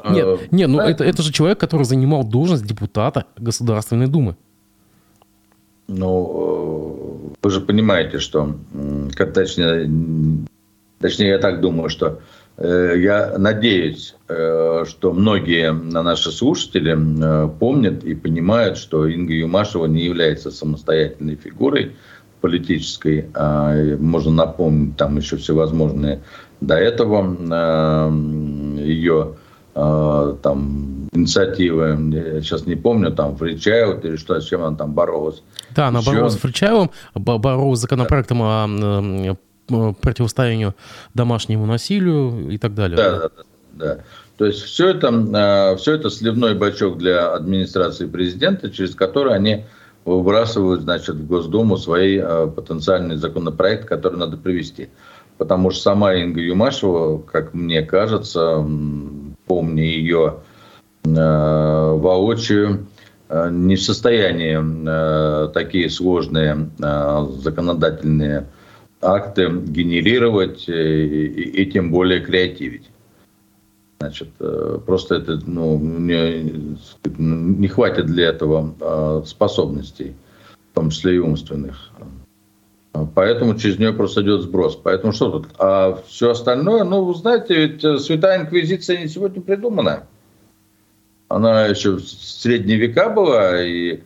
A: Нет, а, нет, ну это, это же человек, который занимал должность депутата Государственной Думы.
B: Ну, вы же понимаете, что, как точнее, точнее, я так думаю, что э, я надеюсь, э, что многие наши слушатели э, помнят и понимают, что Инга Юмашева не является самостоятельной фигурой, политической, а, можно напомнить там еще всевозможные до этого а, ее а, там инициативы, я сейчас не помню, там Фричаев или что, с чем она там боролась.
A: Да, она еще... боролась с Фричаевым, боролась с законопроектом о противостоянию домашнему насилию и так далее.
B: Да, да, да. да. То есть все это, все это сливной бачок для администрации президента, через который они выбрасывают, значит, в Госдуму свои э, потенциальные законопроекты, которые надо привести. Потому что сама Инга Юмашева, как мне кажется, помня ее э, воочию, э, не в состоянии э, такие сложные э, законодательные акты генерировать э, и, и, и тем более креативить. Значит, э, просто это ну, не, не хватит для этого а, способностей, в том числе и умственных. Поэтому через нее просто идет сброс. Поэтому что тут? А все остальное, ну, вы знаете, ведь э, Святая Инквизиция не сегодня придумана. Она еще в средние века была, и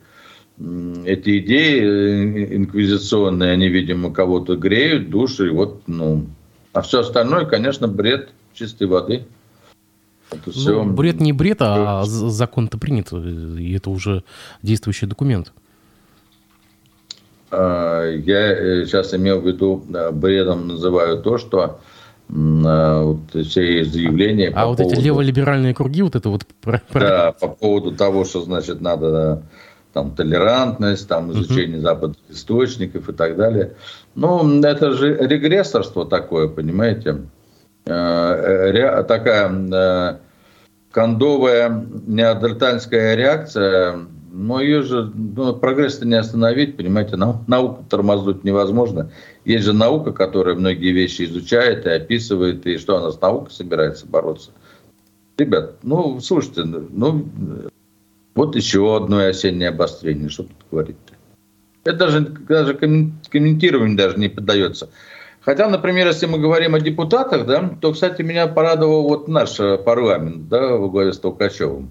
B: эти идеи э, инквизиционные, они, видимо, кого-то греют души, и вот, ну... А все остальное, конечно, бред чистой воды.
A: Это все... Ну, бред не бред, а закон-то принят, и это уже действующий документ.
B: я сейчас имел в виду, бредом называю то, что вот все заявления...
A: А вот поводу, эти леволиберальные круги, вот это вот...
B: Да, по поводу того, что, значит, надо там толерантность, там изучение uh-huh. западных источников и так далее. Ну, это же регрессорство такое, понимаете? Э, такая э, кондовая неандертальская реакция, но ее же ну, прогресс-то не остановить, понимаете, науку тормознуть невозможно. Есть же наука, которая многие вещи изучает и описывает, и что она с наукой собирается бороться. Ребят, ну, слушайте, ну, вот еще одно осеннее обострение, что тут говорить-то? Это даже, даже комментированию даже не поддается. Хотя, например, если мы говорим о депутатах, да, то, кстати, меня порадовал вот наш э, парламент, да, во главе с Толкачевым.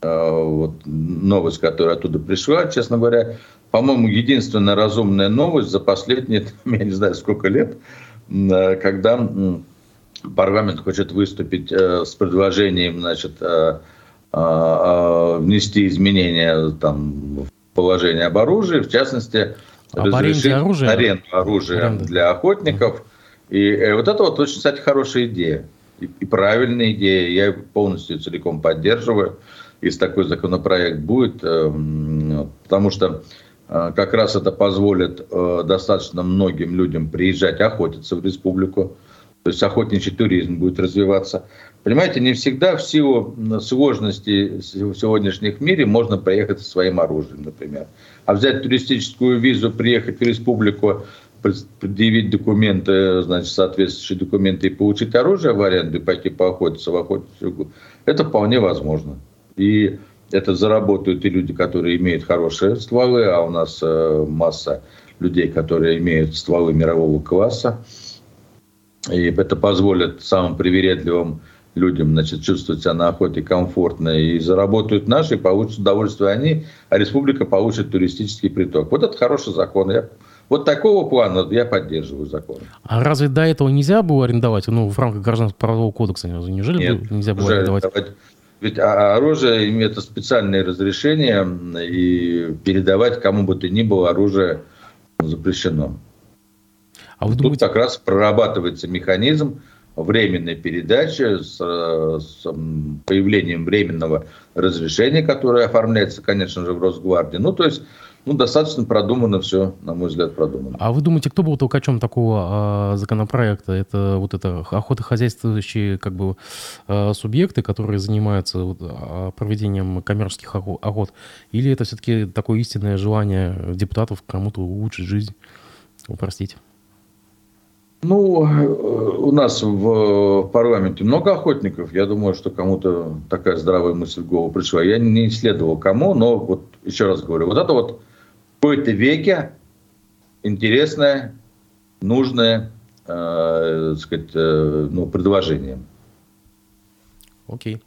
B: Э, вот новость, которая оттуда пришла, честно говоря, по-моему, единственная разумная новость за последние, я не знаю, сколько лет, э, когда парламент хочет выступить с предложением, значит, внести изменения там, в положение об оружии, в частности,
A: об аренде оружия?
B: аренду оружия Аренда. для охотников. И э, вот это вот очень, кстати, хорошая идея. И, и правильная идея. Я полностью целиком поддерживаю. Если такой законопроект будет, э, потому что э, как раз это позволит э, достаточно многим людям приезжать охотиться в республику. То есть охотничий туризм будет развиваться. Понимаете, не всегда в силу сложности в сегодняшних мире можно проехать со своим оружием, например. А взять туристическую визу, приехать в республику, предъявить документы, значит, соответствующие документы и получить оружие в аренду и пойти поохотиться в охотничью это вполне возможно. И это заработают и люди, которые имеют хорошие стволы, а у нас э, масса людей, которые имеют стволы мирового класса. И это позволит самым привередливым людям значит, чувствовать себя на охоте комфортно и заработают наши, получат удовольствие они, а республика получит туристический приток. Вот это хороший закон. Я, вот такого плана я поддерживаю закон.
A: А разве до этого нельзя было арендовать, ну, в рамках гражданского правового кодекса, неужели Нет, нельзя было арендовать?
B: Ведь оружие имеет специальные разрешения, и передавать кому бы то ни было оружие запрещено. А вы думаете... Тут как раз прорабатывается механизм, временной передачи с, с появлением временного разрешения, которое оформляется, конечно же, в Росгвардии. Ну, то есть, ну, достаточно продумано все, на мой взгляд, продумано.
A: А вы думаете, кто был толкачом такого э, законопроекта? Это вот это охотохозяйствующие как бы э, субъекты, которые занимаются вот, проведением коммерческих охот? Или это все-таки такое истинное желание депутатов кому-то улучшить жизнь, упростить?
B: Ну, э, у нас в парламенте много охотников. Я думаю, что кому-то такая здравая мысль в голову пришла. Я не исследовал кому, но вот еще раз говорю, вот это вот в какой-то веке интересное, нужное, э, сказать, э, ну, предложение.
A: Окей.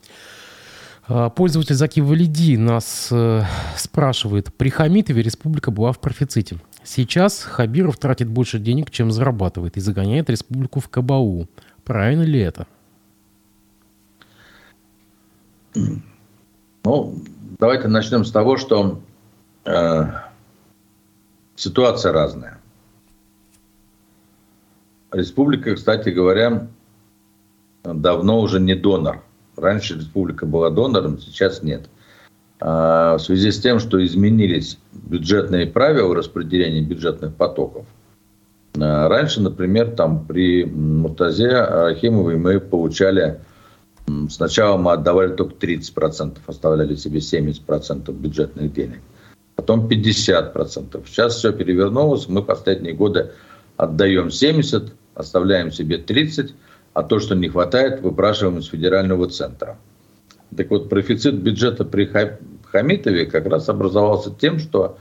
A: А, пользователь Заки Валиди нас э, спрашивает. При Хамитове республика была в профиците. Сейчас Хабиров тратит больше денег, чем зарабатывает, и загоняет республику в КБУ. Правильно ли это?
B: Ну, давайте начнем с того, что э, ситуация разная. Республика, кстати говоря, давно уже не донор. Раньше республика была донором, сейчас нет. А, в связи с тем, что изменились бюджетные правила распределения бюджетных потоков. А, раньше, например, там при Муртазе Рахимовой мы получали, сначала мы отдавали только 30%, оставляли себе 70% бюджетных денег, потом 50%. Сейчас все перевернулось, мы последние годы отдаем 70, оставляем себе 30, а то, что не хватает, выпрашиваем из федерального центра. Так вот, профицит бюджета при Хамитове как раз образовался тем, что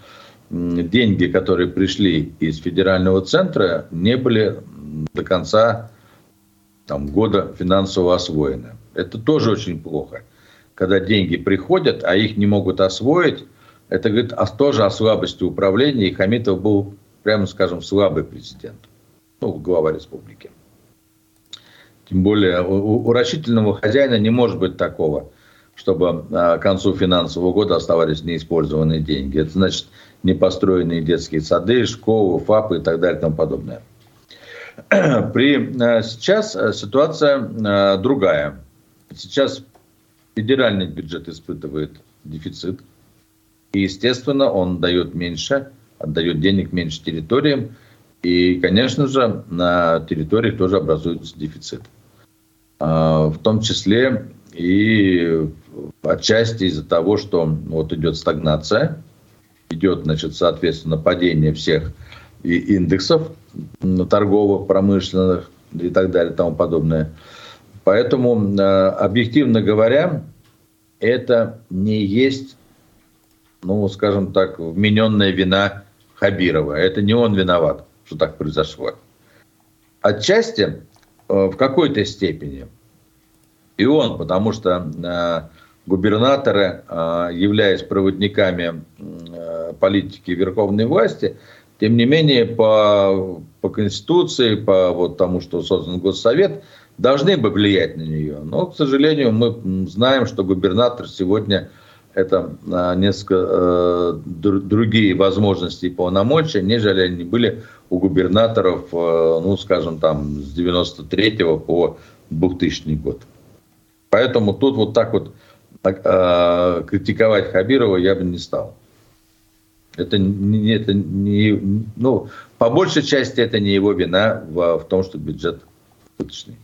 B: деньги, которые пришли из федерального центра, не были до конца там, года финансово освоены. Это тоже очень плохо. Когда деньги приходят, а их не могут освоить, это говорит о, тоже о слабости управления. И Хамитов был, прямо скажем, слабый президент, ну, глава республики. Тем более у, у рачительного хозяина не может быть такого – чтобы к концу финансового года оставались неиспользованные деньги. Это значит непостроенные детские сады, школы, ФАПы и так далее и тому подобное. При, сейчас ситуация другая. Сейчас федеральный бюджет испытывает дефицит. И, естественно, он дает меньше, отдает денег меньше территориям. И, конечно же, на территориях тоже образуется дефицит. А, в том числе и отчасти из-за того, что вот идет стагнация, идет, значит, соответственно, падение всех индексов торговых, промышленных и так далее и тому подобное. Поэтому, а, объективно говоря, это не есть, ну, скажем так, вмененная вина Хабирова. Это не он виноват, что так произошло. Отчасти, э, в какой-то степени, и он, потому что э, губернаторы, э, являясь проводниками политики верховной власти, тем не менее, по, по Конституции, по вот тому, что создан Госсовет, должны бы влиять на нее. Но, к сожалению, мы знаем, что губернатор сегодня это а, несколько э, другие возможности и полномочия, нежели они были у губернаторов, э, ну, скажем, там, с 93 по 2000 год. Поэтому тут вот так вот э, критиковать Хабирова я бы не стал. Это не, это не, ну, по большей части это не его вина в, в том, что бюджет убыточный.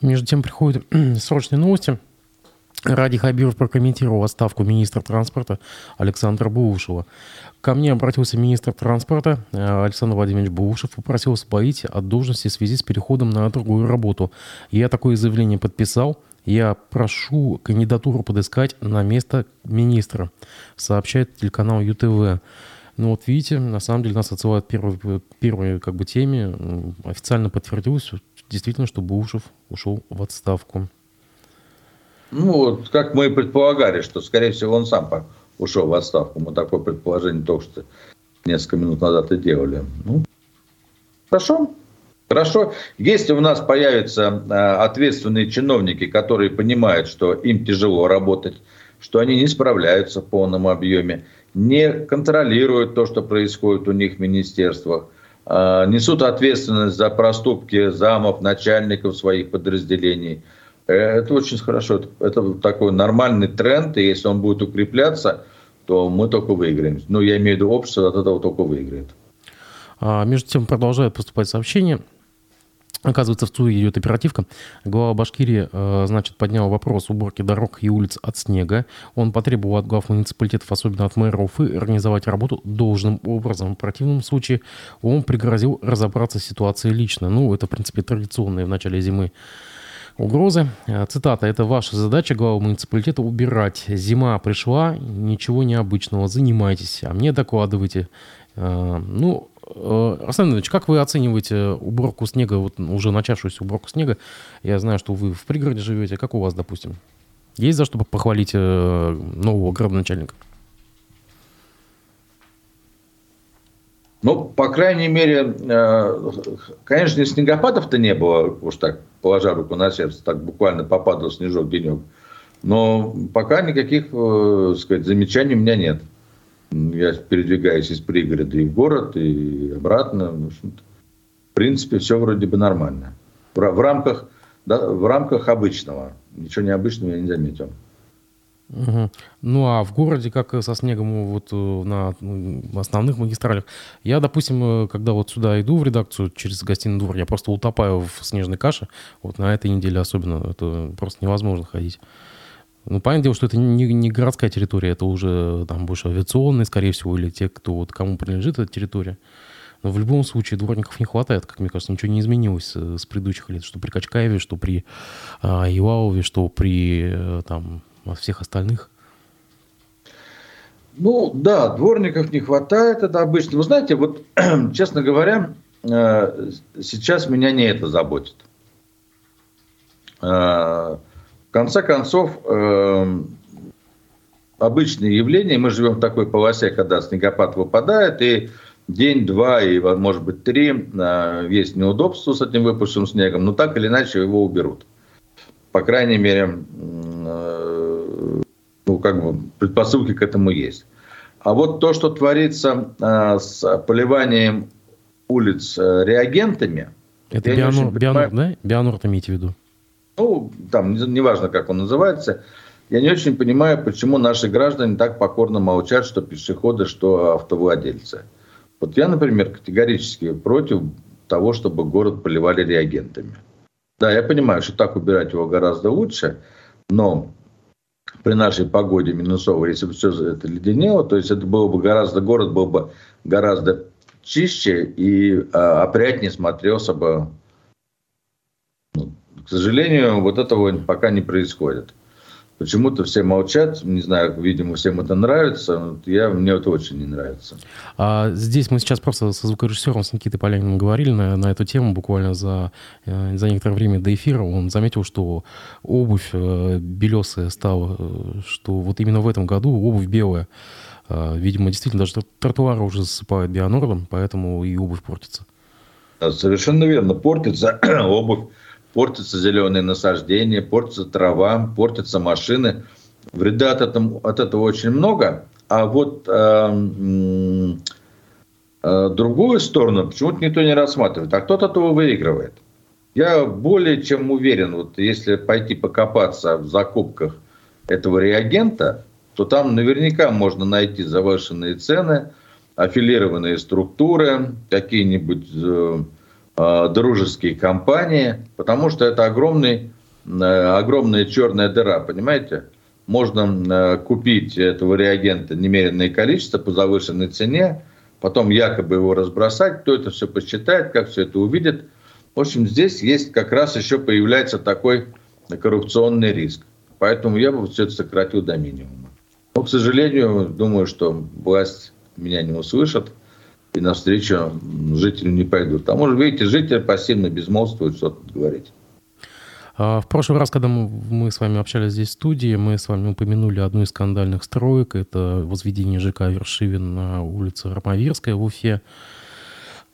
A: Между тем приходят срочные новости. Ради Хабиров прокомментировал отставку министра транспорта Александра Булушева. Ко мне обратился министр транспорта э, Александр Владимирович Булушев, попросил освободить от должности в связи с переходом на другую работу. Я такое заявление подписал. Я прошу кандидатуру подыскать на место министра, сообщает телеканал ЮТВ. Ну вот видите, на самом деле нас отсылают первой, первой как бы теме. Официально подтвердилось, действительно, что Булушев ушел в отставку.
B: Ну, вот, как мы и предполагали, что, скорее всего, он сам ушел в отставку. Мы такое предположение только что несколько минут назад и делали. Ну, хорошо. Хорошо. Если у нас появятся э, ответственные чиновники, которые понимают, что им тяжело работать, что они не справляются в полном объеме, не контролируют то, что происходит у них в министерствах, а, несут ответственность за проступки замов, начальников своих подразделений. Э, это очень хорошо. Это такой нормальный тренд, и если он будет укрепляться, то мы только выиграем. Ну, я имею в виду, общество от этого только выиграет.
A: А, между тем продолжают поступать сообщения. Оказывается, в ЦУИ идет оперативка. Глава Башкирии, э, значит, поднял вопрос уборки дорог и улиц от снега. Он потребовал от глав муниципалитетов, особенно от мэра Уфы, организовать работу должным образом. В противном случае он пригрозил разобраться с ситуацией лично. Ну, это, в принципе, традиционные в начале зимы угрозы. Э, цитата. «Это ваша задача, глава муниципалитета, убирать. Зима пришла, ничего необычного, занимайтесь, а мне докладывайте». Э, ну, Арсен Иванович, как вы оцениваете уборку снега, вот уже начавшуюся уборку снега? Я знаю, что вы в пригороде живете. Как у вас, допустим? Есть за что похвалить э, нового градоначальника?
B: Ну, по крайней мере, э, конечно, снегопадов-то не было, уж так, положа руку на сердце, так буквально попадал снежок денек. Но пока никаких, сказать, замечаний у меня нет. Я передвигаюсь из пригорода и в город, и обратно. В принципе, все вроде бы нормально. В, в, рамках, да, в рамках обычного. Ничего необычного я не заметил.
A: Угу. Ну а в городе, как со снегом вот э, на основных магистралях, я, допустим, э, когда вот сюда иду в редакцию через гостиный двор, я просто утопаю в снежной каше. Вот на этой неделе особенно это просто невозможно ходить. Ну, понятное дело, что это не, не городская территория, это уже там больше авиационные, скорее всего, или те, кто вот кому принадлежит эта территория. Но в любом случае дворников не хватает, как мне кажется, ничего не изменилось э, с предыдущих лет, что при Качкаеве, что при а, Ивалове, что при э, там всех остальных.
B: Ну да, дворников не хватает, это обычно. Вы знаете, вот, честно говоря, э, сейчас меня не это заботит. В конце концов, э, обычные явления, мы живем в такой полосе, когда снегопад выпадает, и день, два и, может быть, три э, есть неудобства с этим выпавшим снегом, но так или иначе его уберут. По крайней мере, э, ну, как бы предпосылки к этому есть. А вот то, что творится э, с поливанием улиц э, реагентами...
A: Это Бионор, Бионор, да? Бионор это имеете в виду?
B: Ну, там, неважно, не как он называется. Я не очень понимаю, почему наши граждане так покорно молчат, что пешеходы, что автовладельцы. Вот я, например, категорически против того, чтобы город поливали реагентами. Да, я понимаю, что так убирать его гораздо лучше, но при нашей погоде минусовой, если бы все это леденело, то есть это было бы гораздо, город был бы гораздо чище и а, опрятнее смотрелся бы. К сожалению, вот этого пока не происходит. Почему-то все молчат, не знаю, видимо, всем это нравится. Я, мне это очень не нравится.
A: А здесь мы сейчас просто со звукорежиссером, с Никитой Поляниным говорили на, на эту тему буквально за, э, за некоторое время до эфира. Он заметил, что обувь э, белесая стала, э, что вот именно в этом году обувь белая. Видимо, действительно, даже тротуары уже засыпают бионордом, поэтому и обувь портится.
B: Совершенно верно. Портится обувь портятся зеленые насаждения, портится трава, портятся машины. Вреда от этого, от этого очень много. А вот э, э, другую сторону почему-то никто не рассматривает. А кто-то этого выигрывает. Я более чем уверен, вот если пойти покопаться в закупках этого реагента, то там наверняка можно найти завышенные цены, аффилированные структуры, какие-нибудь э, дружеские компании, потому что это огромный, э, огромная черная дыра, понимаете? Можно э, купить этого реагента немеренное количество по завышенной цене, потом якобы его разбросать, кто это все посчитает, как все это увидит. В общем, здесь есть как раз еще появляется такой коррупционный риск. Поэтому я бы все это сократил до минимума. Но, к сожалению, думаю, что власть меня не услышит и навстречу жителю не пойдут. А может, видите, жители пассивно безмолвствуют, что тут говорить.
A: А, в прошлый раз, когда мы с вами общались здесь в студии, мы с вами упомянули одну из скандальных строек. Это возведение ЖК Вершивин на улице Ромавирская в Уфе.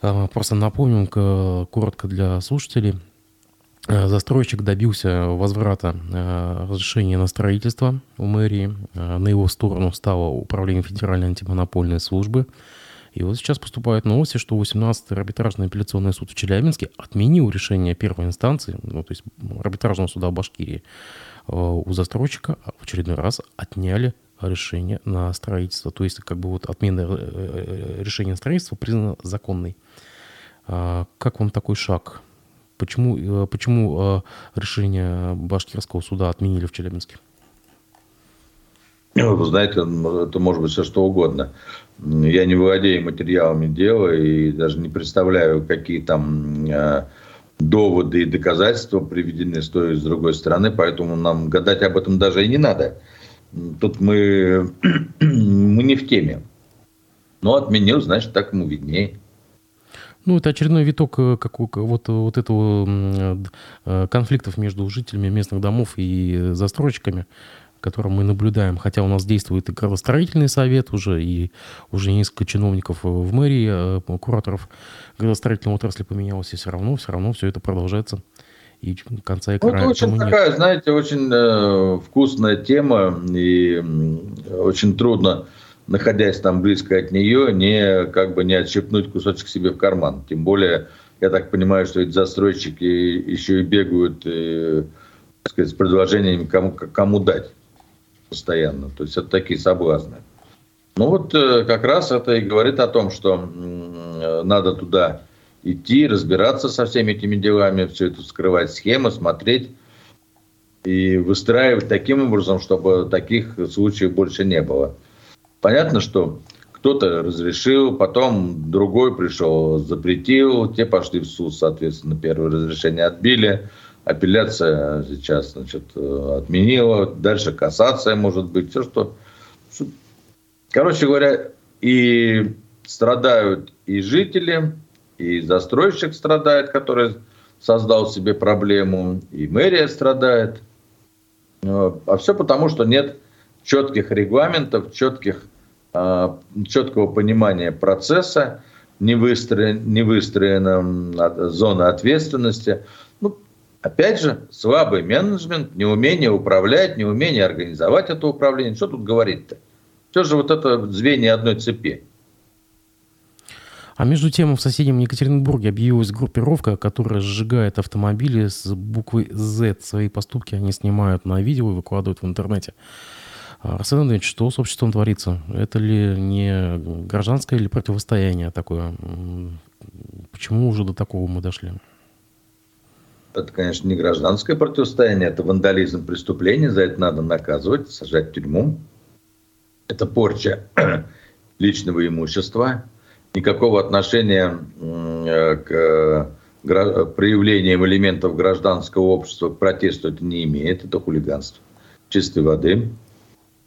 A: А, просто напомним коротко для слушателей. А, застройщик добился возврата разрешения на строительство у мэрии. На его сторону стало Управление Федеральной антимонопольной службы. И вот сейчас поступают новости, что 18-й арбитражный апелляционный суд в Челябинске отменил решение первой инстанции, ну, то есть арбитражного суда Башкирии, э, у застройщика в очередной раз отняли решение на строительство. То есть как бы вот отмена э, э, решения на строительство признана законной. А как вам такой шаг? Почему, почему решение башкирского суда отменили в Челябинске?
B: Вы знаете, это может быть все что угодно. Я не владею материалами дела и даже не представляю, какие там э, доводы и доказательства приведены с той и с другой стороны, поэтому нам гадать об этом даже и не надо. Тут мы, мы не в теме. Но отменил, значит, так ему виднее.
A: Ну, это очередной виток э, как, вот, вот этого э, конфликтов между жителями местных домов и застройщиками котором мы наблюдаем, хотя у нас действует и градостроительный совет уже, и уже несколько чиновников в мэрии, э, кураторов градостроительной отрасли поменялось, и все равно, все равно все это продолжается. И конца и
B: края. Ну, это очень такая, нет. знаете, очень э, вкусная тема, и э, очень трудно, находясь там близко от нее, не как бы не отщепнуть кусочек себе в карман. Тем более, я так понимаю, что эти застройщики еще и бегают и, так сказать, с предложениями, кому, кому дать постоянно. То есть это такие соблазны. Ну вот э, как раз это и говорит о том, что надо туда идти, разбираться со всеми этими делами, все это скрывать схемы, смотреть и выстраивать таким образом, чтобы таких случаев больше не было. Понятно, что кто-то разрешил, потом другой пришел, запретил, те пошли в суд, соответственно, первое разрешение отбили, апелляция сейчас значит, отменила, дальше кассация может быть, все что... Короче говоря, и страдают и жители, и застройщик страдает, который создал себе проблему, и мэрия страдает. А все потому, что нет четких регламентов, четких, а, четкого понимания процесса, не, выстроен, не выстроена зона ответственности. Опять же, слабый менеджмент, неумение управлять, неумение организовать это управление. Что тут говорить-то? Все же вот это звенья одной цепи.
A: А между тем в соседнем Екатеринбурге объявилась группировка, которая сжигает автомобили с буквой Z. Свои поступки они снимают на видео и выкладывают в интернете. А, Арсен Андреевич, что с обществом творится? Это ли не гражданское или противостояние такое? Почему уже до такого мы дошли?
B: Это, конечно, не гражданское противостояние, это вандализм преступления, за это надо наказывать, сажать в тюрьму. Это порча личного имущества, никакого отношения к проявлениям элементов гражданского общества к протесту это не имеет. Это хулиганство чистой воды.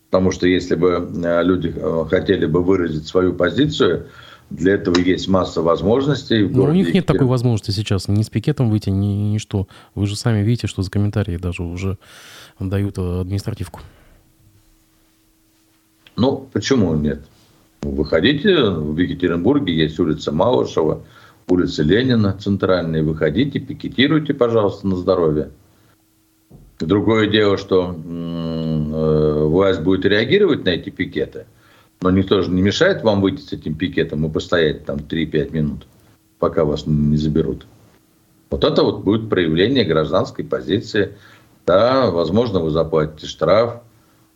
B: Потому что если бы э, люди э, хотели бы выразить свою позицию, для этого есть масса возможностей.
A: Но у них нет такой возможности сейчас. Ни с пикетом выйти, ни, ни что. Вы же сами видите, что за комментарии даже уже дают административку.
B: Ну, почему нет? Выходите, в Екатеринбурге есть улица Малышева, улица Ленина центральная. Выходите, пикетируйте, пожалуйста, на здоровье. Другое дело, что э, власть будет реагировать на эти пикеты, но никто же не мешает вам выйти с этим пикетом и постоять там 3-5 минут, пока вас не заберут. Вот это вот будет проявление гражданской позиции. Да, возможно, вы заплатите штраф,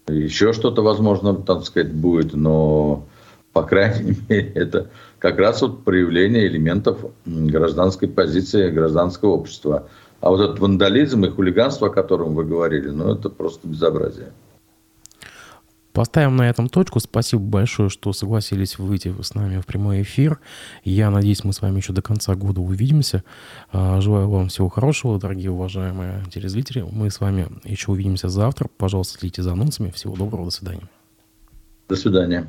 B: еще что-то, возможно, так сказать, будет, но по крайней мере, это как раз вот проявление элементов гражданской позиции гражданского общества. А вот этот вандализм и хулиганство, о котором вы говорили, ну это просто безобразие.
A: Поставим на этом точку. Спасибо большое, что согласились выйти с нами в прямой эфир. Я надеюсь, мы с вами еще до конца года увидимся. А, желаю вам всего хорошего, дорогие уважаемые телезрители. Мы с вами еще увидимся завтра. Пожалуйста, следите за анонсами. Всего доброго. До свидания.
B: До свидания.